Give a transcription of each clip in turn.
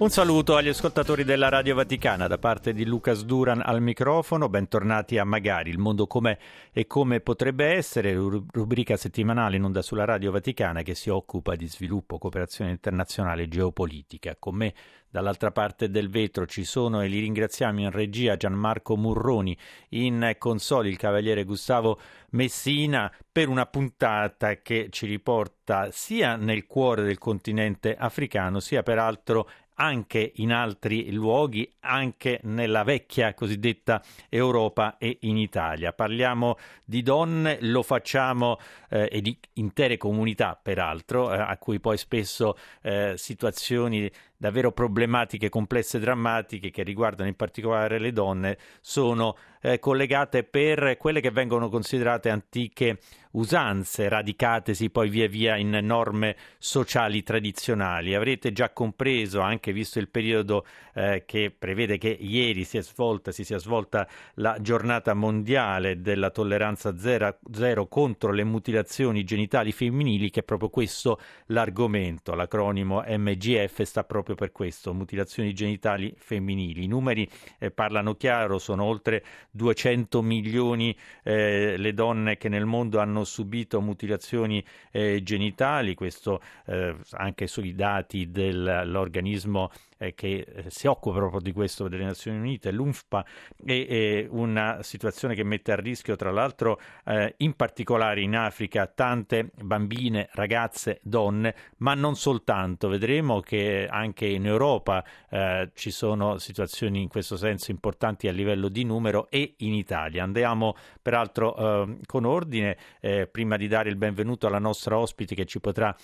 Un saluto agli ascoltatori della Radio Vaticana da parte di Lucas Duran al microfono, bentornati a Magari, il mondo com'è e come potrebbe essere, rubrica settimanale in onda sulla Radio Vaticana che si occupa di sviluppo, cooperazione internazionale e geopolitica. Con me dall'altra parte del vetro ci sono e li ringraziamo in regia Gianmarco Murroni, in console il cavaliere Gustavo Messina per una puntata che ci riporta sia nel cuore del continente africano sia peraltro anche in altri luoghi, anche nella vecchia cosiddetta Europa e in Italia. Parliamo di donne, lo facciamo eh, e di intere comunità peraltro, eh, a cui poi spesso eh, situazioni davvero problematiche, complesse e drammatiche che riguardano in particolare le donne sono eh, collegate per quelle che vengono considerate antiche usanze, radicatesi poi via via in norme sociali tradizionali. Avrete già compreso, anche visto il periodo eh, che prevede che ieri si, svolta, si sia svolta la giornata mondiale della tolleranza zero, zero contro le mutilazioni genitali femminili, che è proprio questo l'argomento. L'acronimo MGF sta proprio proprio per questo, mutilazioni genitali femminili. I numeri eh, parlano chiaro, sono oltre 200 milioni eh, le donne che nel mondo hanno subito mutilazioni eh, genitali, questo eh, anche sui dati dell'organismo eh, che eh, si occupa proprio di questo delle Nazioni Unite, l'UNFPA, è, una situazione che mette a rischio tra l'altro eh, in particolare in Africa tante bambine, ragazze, donne, ma non soltanto. Vedremo che anche in Europa eh, ci sono situazioni in questo senso importanti a livello di numero e in Italia. Andiamo peraltro eh, con ordine, eh, prima di dare il benvenuto alla nostra ospite che ci potrà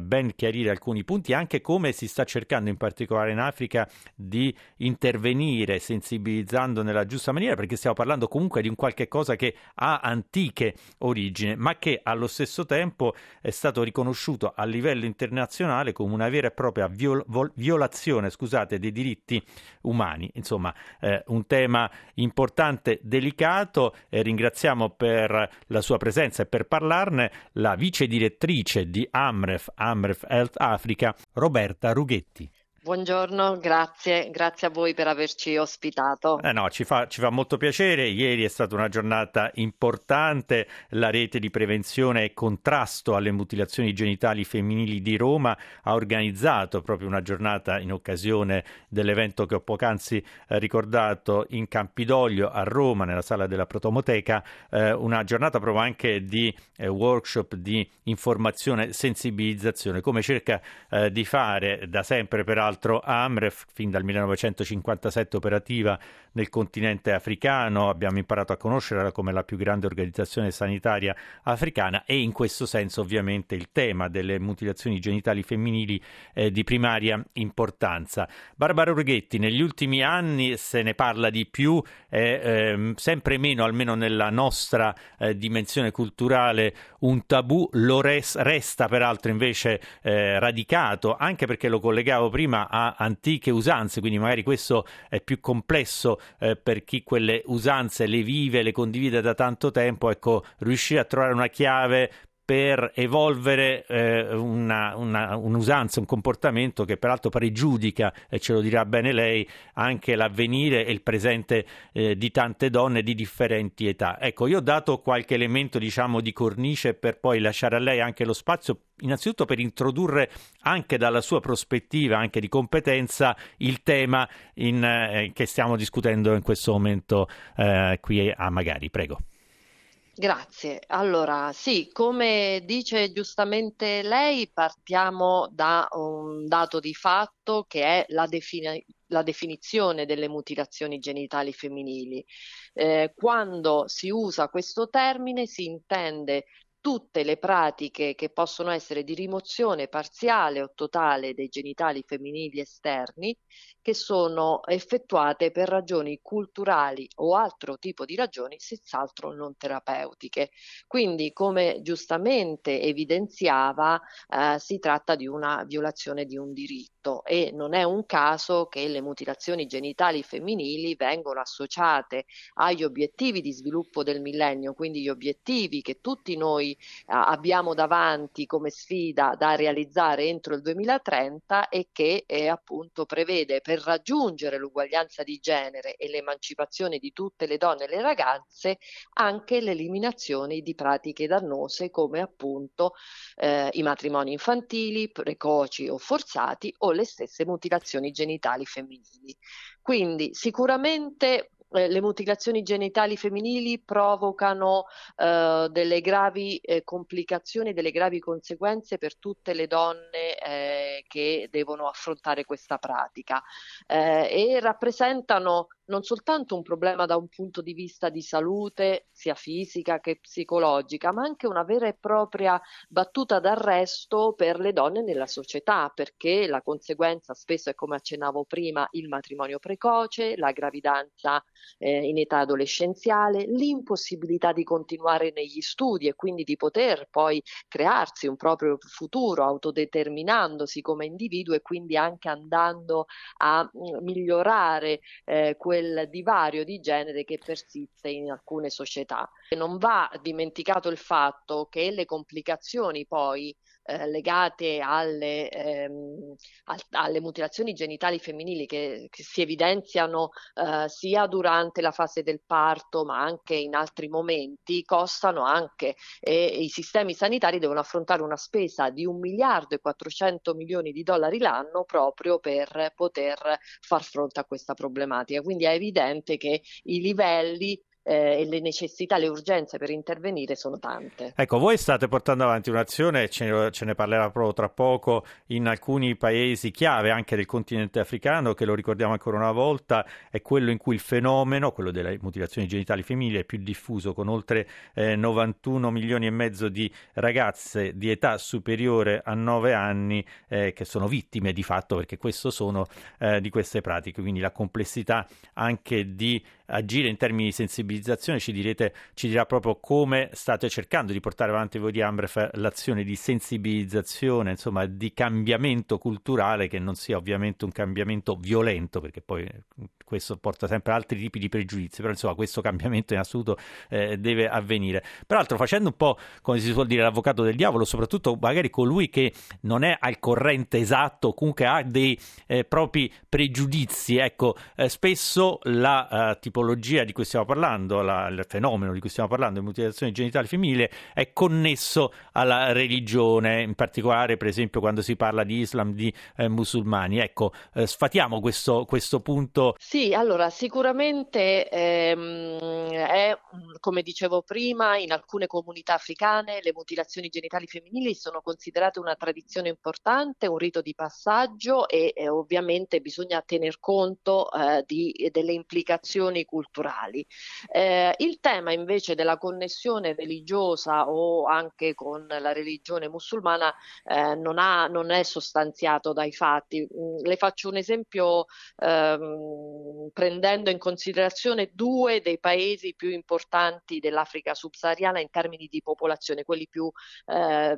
ben chiarire alcuni punti, anche come si sta cercando in particolare in Africa di intervenire sensibilizzando nella giusta maniera, perché stiamo parlando comunque di un qualche cosa che ha antiche origini, ma che allo stesso tempo è stato riconosciuto a livello internazionale come una vera e propria viol- violazione scusate, dei diritti umani. Insomma, eh, un tema importante, delicato. E ringraziamo per la sua presenza e per parlarne la vice direttrice di Amref, Amref Health Africa, Roberta Rughetti. Buongiorno, grazie, grazie a voi per averci ospitato. Eh no, ci fa, ci fa, molto piacere. Ieri è stata una giornata importante. La rete di prevenzione e contrasto alle mutilazioni genitali femminili di Roma ha organizzato proprio una giornata in occasione dell'evento che ho poc'anzi eh, ricordato in Campidoglio a Roma, nella sala della Protomoteca. Eh, una giornata proprio anche di eh, workshop di informazione e sensibilizzazione, come cerca eh, di fare da sempre peraltro l'altro AMREF, fin dal 1957 operativa nel continente africano, abbiamo imparato a conoscerla come la più grande organizzazione sanitaria africana e in questo senso ovviamente il tema delle mutilazioni genitali femminili è di primaria importanza. Barbara Urghetti, negli ultimi anni se ne parla di più, eh, sempre meno, almeno nella nostra eh, dimensione culturale, un tabù, lo res- resta peraltro invece eh, radicato, anche perché lo collegavo prima a antiche usanze, quindi magari questo è più complesso eh, per chi quelle usanze le vive, le condivide da tanto tempo, ecco, riuscire a trovare una chiave per evolvere eh, una, una, un'usanza, un comportamento che peraltro pregiudica, e ce lo dirà bene lei, anche l'avvenire e il presente eh, di tante donne di differenti età. Ecco, io ho dato qualche elemento, diciamo, di cornice per poi lasciare a lei anche lo spazio, innanzitutto per introdurre anche dalla sua prospettiva, anche di competenza, il tema in, eh, che stiamo discutendo in questo momento eh, qui a Magari. Prego. Grazie. Allora, sì, come dice giustamente lei, partiamo da un dato di fatto che è la, defini- la definizione delle mutilazioni genitali femminili. Eh, quando si usa questo termine si intende tutte le pratiche che possono essere di rimozione parziale o totale dei genitali femminili esterni che sono effettuate per ragioni culturali o altro tipo di ragioni, senz'altro non terapeutiche. Quindi, come giustamente evidenziava, eh, si tratta di una violazione di un diritto e non è un caso che le mutilazioni genitali femminili vengono associate agli obiettivi di sviluppo del millennio, quindi gli obiettivi che tutti noi abbiamo davanti come sfida da realizzare entro il 2030 e che eh, appunto prevede per raggiungere l'uguaglianza di genere e l'emancipazione di tutte le donne e le ragazze anche l'eliminazione di pratiche dannose come appunto eh, i matrimoni infantili, precoci o forzati o le stesse mutilazioni genitali femminili. Quindi sicuramente eh, le mutilazioni genitali femminili provocano eh, delle gravi eh, complicazioni, delle gravi conseguenze per tutte le donne eh, che devono affrontare questa pratica. Eh, e rappresentano non soltanto un problema da un punto di vista di salute, sia fisica che psicologica, ma anche una vera e propria battuta d'arresto per le donne nella società, perché la conseguenza spesso è, come accennavo prima, il matrimonio precoce, la gravidanza eh, in età adolescenziale, l'impossibilità di continuare negli studi e quindi di poter poi crearsi un proprio futuro autodeterminandosi come individuo e quindi anche andando a mm, migliorare eh, quel divario di genere che persiste in alcune società. Non va dimenticato il fatto che le complicazioni poi eh, legate alle, ehm, al, alle, mutilazioni genitali femminili che, che si evidenziano eh, sia durante la fase del parto ma anche in altri momenti costano anche e i sistemi sanitari devono affrontare una spesa di un miliardo e 400 milioni di dollari l'anno proprio per poter far fronte a questa problematica. Quindi è evidente che i livelli eh, e le necessità, le urgenze per intervenire sono tante. Ecco, voi state portando avanti un'azione, ce, ce, ne parlerà proprio tra poco, in alcuni paesi chiave anche del continente africano, che lo ricordiamo ancora una volta, è quello in cui il fenomeno, quello delle mutilazioni genitali femminili, è più diffuso, con oltre eh, 91 milioni e mezzo di ragazze di età superiore a 9 anni eh, che sono vittime di fatto, perché questo sono eh, di queste pratiche. Quindi la complessità anche di agire in termini di sensibilizzazione, ci, direte, ci dirà proprio come state cercando di portare avanti voi di Ambref l'azione di sensibilizzazione, insomma di cambiamento culturale che non sia ovviamente un cambiamento violento, perché poi questo porta sempre altri tipi di pregiudizi, però insomma questo cambiamento in assoluto eh, deve avvenire. Peraltro facendo un po' come si suol dire l'avvocato del diavolo, soprattutto magari colui che non è al corrente esatto, comunque ha dei eh, propri pregiudizi, ecco, eh, spesso la uh, tipologia di cui stiamo parlando, la, il fenomeno di cui stiamo parlando, di mutilazione genitale femminile, è connesso alla religione, in particolare per esempio quando si parla di Islam, di eh, musulmani. Ecco, eh, sfatiamo questo, questo punto. Sì allora sicuramente ehm, è, come dicevo prima, in alcune comunità africane le mutilazioni genitali femminili sono considerate una tradizione importante, un rito di passaggio e, e ovviamente bisogna tener conto eh, di, delle implicazioni culturali. Eh, il tema invece della connessione religiosa o anche con la religione musulmana eh, non, ha, non, è sostanziato dai fatti. Mm, le faccio un esempio ehm, prendendo in considerazione due dei paesi più importanti dell'Africa subsahariana in termini di popolazione, quelli più, eh,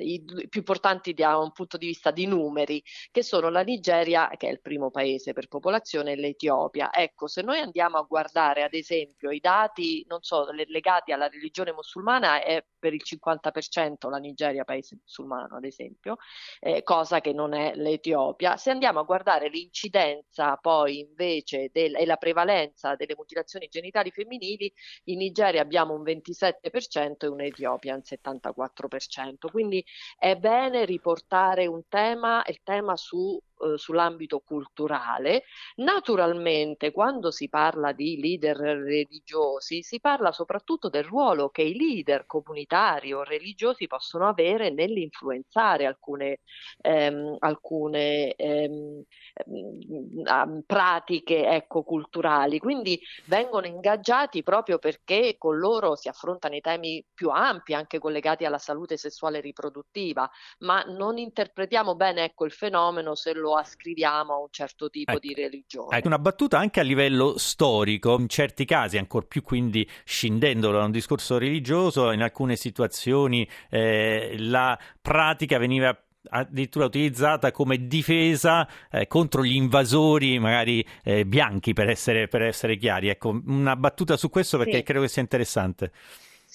i, più importanti da un punto di vista di numeri, che sono la Nigeria, che è il primo paese per popolazione, e l'Etiopia. Ecco, se noi andiamo a guardare ad esempio i dati, so, legati alla religione musulmana, è per il 50% la Nigeria paese musulmano, ad esempio, eh, cosa che non è l'Etiopia. Se andiamo a guardare l'incidenza poi invece del, e la prevalenza delle mutilazioni genitali femminili, in Nigeria abbiamo un 27% e in Etiopia un 74%. Quindi è bene riportare un tema, il tema su eh, sull'ambito culturale. Naturalmente, quando si parla di leader religiosi, si parla soprattutto del ruolo che i leader comunitari o religiosi possono avere nell'influenzare alcune, ehm, alcune ehm, ehm, pratiche ecco, culturali. Quindi vengono ingaggiati proprio perché con loro si affrontano i temi più ampi, anche collegati alla salute sessuale e riproduttiva, ma non interpretiamo bene ecco, il fenomeno se lo ascriviamo a un certo tipo ecco. di religione. Ecco, una battuta anche a livello storico, in certi casi, ancora più quindi scindendo da un discorso religioso, in alcune situazioni eh, la pratica veniva addirittura utilizzata come difesa eh, contro gli invasori, magari eh, bianchi, per essere, per essere, chiari. Ecco, una battuta su questo perché sì. credo che sia interessante.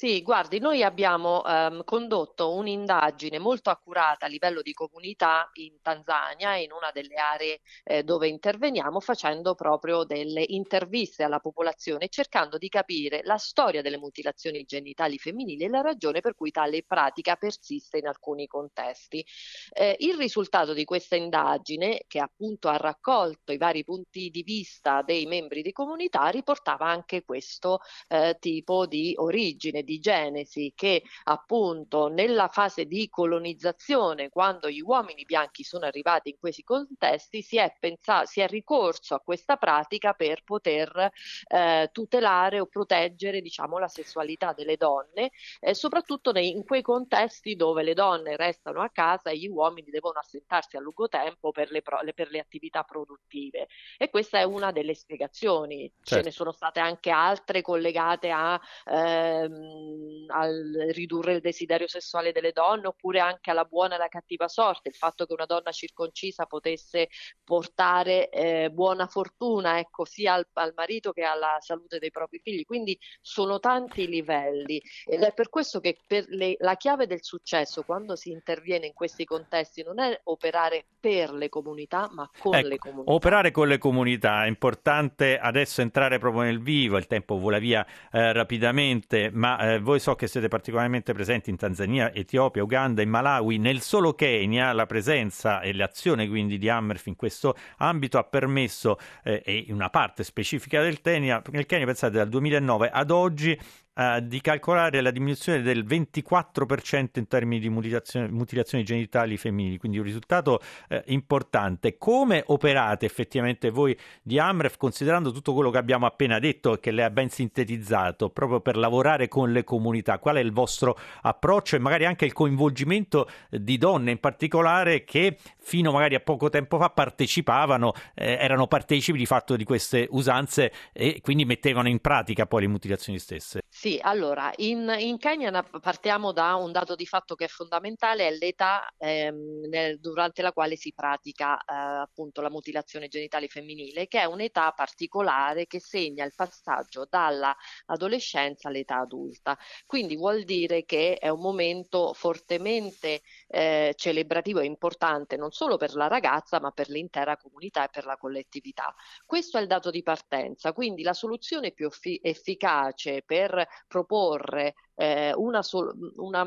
Sì, guardi, noi abbiamo ehm, condotto un'indagine molto accurata a livello di comunità in Tanzania, in una delle aree eh, dove interveniamo, facendo proprio delle interviste alla popolazione, cercando di capire la storia delle mutilazioni genitali femminili e la ragione per cui tale pratica persiste in alcuni contesti. Eh, il risultato di questa indagine, che appunto ha raccolto i vari punti di vista dei membri di comunità, riportava anche questo eh, tipo di origine, di di Genesi che appunto nella fase di colonizzazione, quando gli uomini bianchi sono arrivati in questi contesti, si è, pensato, si è ricorso a questa pratica per poter eh, tutelare o proteggere diciamo, la sessualità delle donne, eh, soprattutto nei, in quei contesti dove le donne restano a casa e gli uomini devono assentarsi a lungo tempo per le, pro, per le attività produttive. E questa è una delle spiegazioni. Certo. Ce ne sono state anche altre collegate a ehm, al ridurre il desiderio sessuale delle donne oppure anche alla buona e alla cattiva sorte, il fatto che una donna circoncisa potesse portare eh, buona fortuna ecco, sia al, al, marito che alla salute dei propri figli. Quindi sono tanti livelli ed è per questo che per le, la chiave del successo quando si interviene in questi contesti non è operare per le comunità ma con ecco, le comunità. Operare con le comunità è importante adesso entrare proprio nel vivo, il tempo vola via eh, rapidamente, ma eh, voi so che siete particolarmente presenti in Tanzania, Etiopia, Uganda e Malawi. Nel solo Kenya la presenza e l'azione quindi di Ammerf in questo ambito ha permesso, eh, e una parte specifica del Kenya, nel Kenya pensate dal 2009 ad oggi eh, di calcolare la diminuzione del 24% in termini di mutilazione, mutilazioni genitali femminili, quindi un risultato eh, importante. Come operate effettivamente voi di Amref, considerando tutto quello che abbiamo appena detto e che lei ha ben sintetizzato, proprio per lavorare con le comunità? Qual è il vostro approccio e magari anche il coinvolgimento di donne in particolare che fino magari a poco tempo fa partecipavano, eh, erano partecipi di fatto di queste usanze e quindi mettevano in pratica poi le mutilazioni stesse? Sì, allora in, in, Kenya partiamo da un dato di fatto che è fondamentale, è l'età ehm, nel, durante la quale si pratica eh, appunto la mutilazione genitale femminile, che è un'età particolare che segna il passaggio dall'adolescenza all'età adulta. Quindi vuol dire che è un momento fortemente eh, celebrativo e importante non solo per la ragazza ma per l'intera comunità e per la collettività. Questo è il dato di partenza, quindi la soluzione più efficace per proporre eh, una, sol- una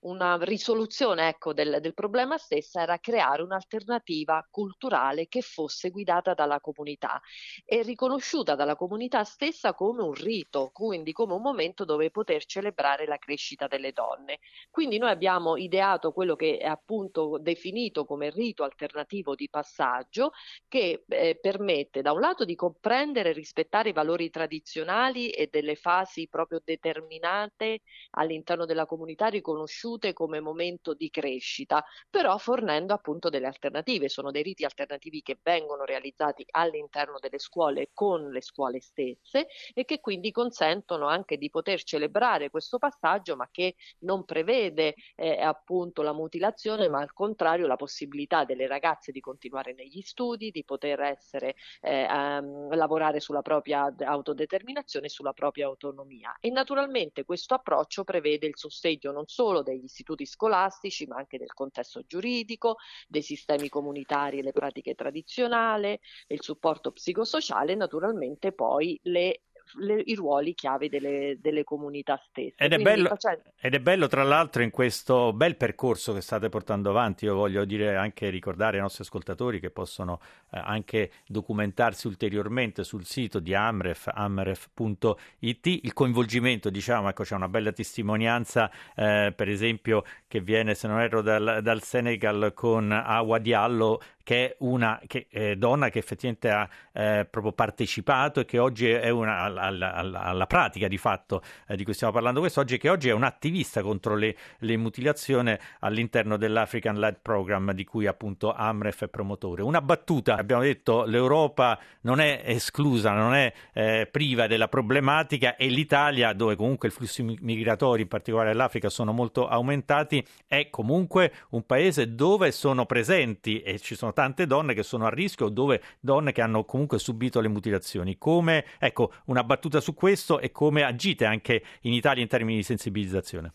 una risoluzione ecco, del, del, problema stessa era creare un'alternativa culturale che fosse guidata dalla comunità e riconosciuta dalla comunità stessa come un rito, quindi come un momento dove poter celebrare la crescita delle donne. Quindi noi abbiamo ideato quello che è appunto definito come rito alternativo di passaggio che eh, permette da un lato di comprendere e rispettare i valori tradizionali e delle fasi proprio determinate all'interno della comunità riconosciute conosciute come momento di crescita, però fornendo appunto delle alternative. Sono dei riti alternativi che vengono realizzati all'interno delle scuole con le scuole stesse e che quindi consentono anche di poter celebrare questo passaggio, ma che non prevede eh, appunto la mutilazione, ma al contrario la possibilità delle ragazze di continuare negli studi, di poter essere, eh, um, lavorare sulla propria autodeterminazione e sulla propria autonomia. E naturalmente questo approccio prevede il sostegno non solo degli istituti scolastici, ma anche del contesto giuridico, dei sistemi comunitari e le pratiche tradizionali, il supporto psicosociale e naturalmente poi le le, i ruoli chiave delle, delle comunità stesse. Ed è, bello, facendo... ed è, bello, tra l'altro, in questo bel percorso che state portando avanti, io voglio dire anche ricordare ai nostri ascoltatori che possono eh, anche documentarsi ulteriormente sul sito di Amref, amref.it, il coinvolgimento, diciamo, ecco, c'è una bella testimonianza, eh, per esempio, che viene, se non erro, dal, dal Senegal con Awa Diallo, che è una che, eh, donna che effettivamente ha eh, proprio partecipato e che oggi è una, alla, alla, alla pratica di fatto eh, di cui stiamo parlando questo oggi, che oggi è un'attivista contro le, le mutilazioni all'interno dell'African Led Program di cui appunto Amref è promotore. Una battuta, abbiamo detto l'Europa non è esclusa, non è eh, priva della problematica e l'Italia, dove comunque i flussi migratori, in particolare dell'Africa, sono molto aumentati, è comunque un paese dove sono presenti e ci sono tante donne che sono a rischio, dove donne che hanno comunque subito le mutilazioni. Come, ecco, una battuta su questo e come agite anche in Italia in termini di sensibilizzazione?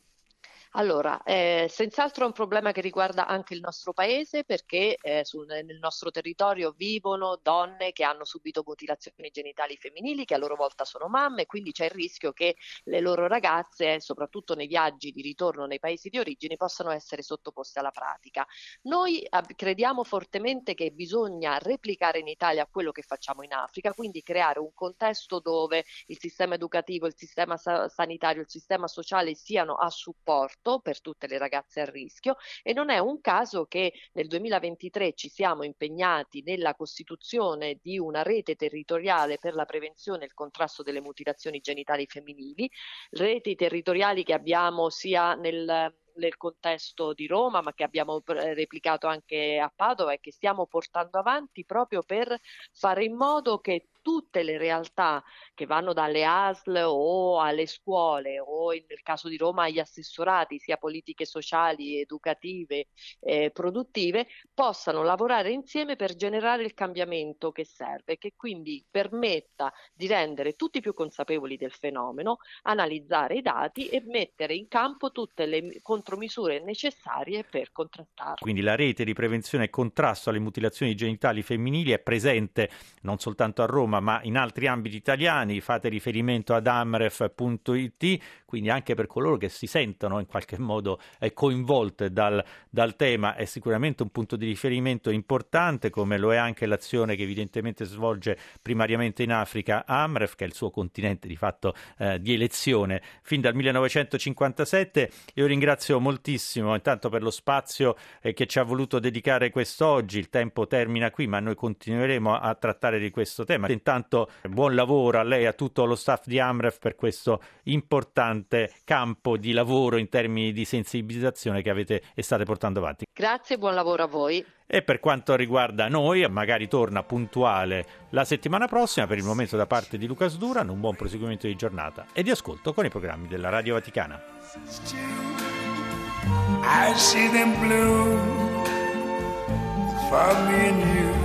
Allora, eh, senz'altro è un problema che riguarda anche il nostro paese perché eh, sul, nel nostro territorio vivono donne che hanno subito mutilazioni genitali femminili, che a loro volta sono mamme, quindi c'è il rischio che le loro ragazze, soprattutto nei viaggi di ritorno nei paesi di origine, possano essere sottoposte alla pratica. Noi ab- crediamo fortemente che bisogna replicare in Italia quello che facciamo in Africa, quindi creare un contesto dove il sistema educativo, il sistema sa- sanitario, il sistema sociale siano a supporto fatto per tutte le ragazze a rischio e non è un caso che nel 2023 ci siamo impegnati nella costituzione di una rete territoriale per la prevenzione e il contrasto delle mutilazioni genitali femminili, reti territoriali che abbiamo sia nel nel contesto di Roma, ma che abbiamo replicato anche a Padova e che stiamo portando avanti proprio per fare in modo che tutte le realtà che vanno dalle ASL o alle scuole o nel caso di Roma agli assessorati, sia politiche sociali, educative, eh, produttive, possano lavorare insieme per generare il cambiamento che serve, che quindi permetta di rendere tutti più consapevoli del fenomeno, analizzare i dati e mettere in campo tutte le contromisure necessarie per contrastarlo. Quindi la rete di prevenzione e contrasto alle mutilazioni genitali femminili è presente non soltanto a Roma, Roma ma in altri ambiti italiani, fate riferimento ad amref.it, quindi anche per coloro che si sentono in qualche modo eh, coinvolte dal, dal tema è sicuramente un punto di riferimento importante come lo è anche l'azione che evidentemente svolge primariamente in Africa Amref, che è il suo continente di fatto eh, di elezione fin dal 1957. Io ringrazio moltissimo intanto per lo spazio eh, che ci ha voluto dedicare quest'oggi, il tempo termina qui ma noi continueremo a trattare di questo tema intanto buon lavoro a lei e a tutto lo staff di Amref per questo importante campo di lavoro in termini di sensibilizzazione che avete e state portando avanti. Grazie e buon lavoro a voi. E per quanto riguarda noi, magari torna puntuale la settimana prossima. Per il momento, da parte di Lucas Duran, un buon proseguimento di giornata e di ascolto con i programmi della Radio Vaticana. I see them blue for me and you.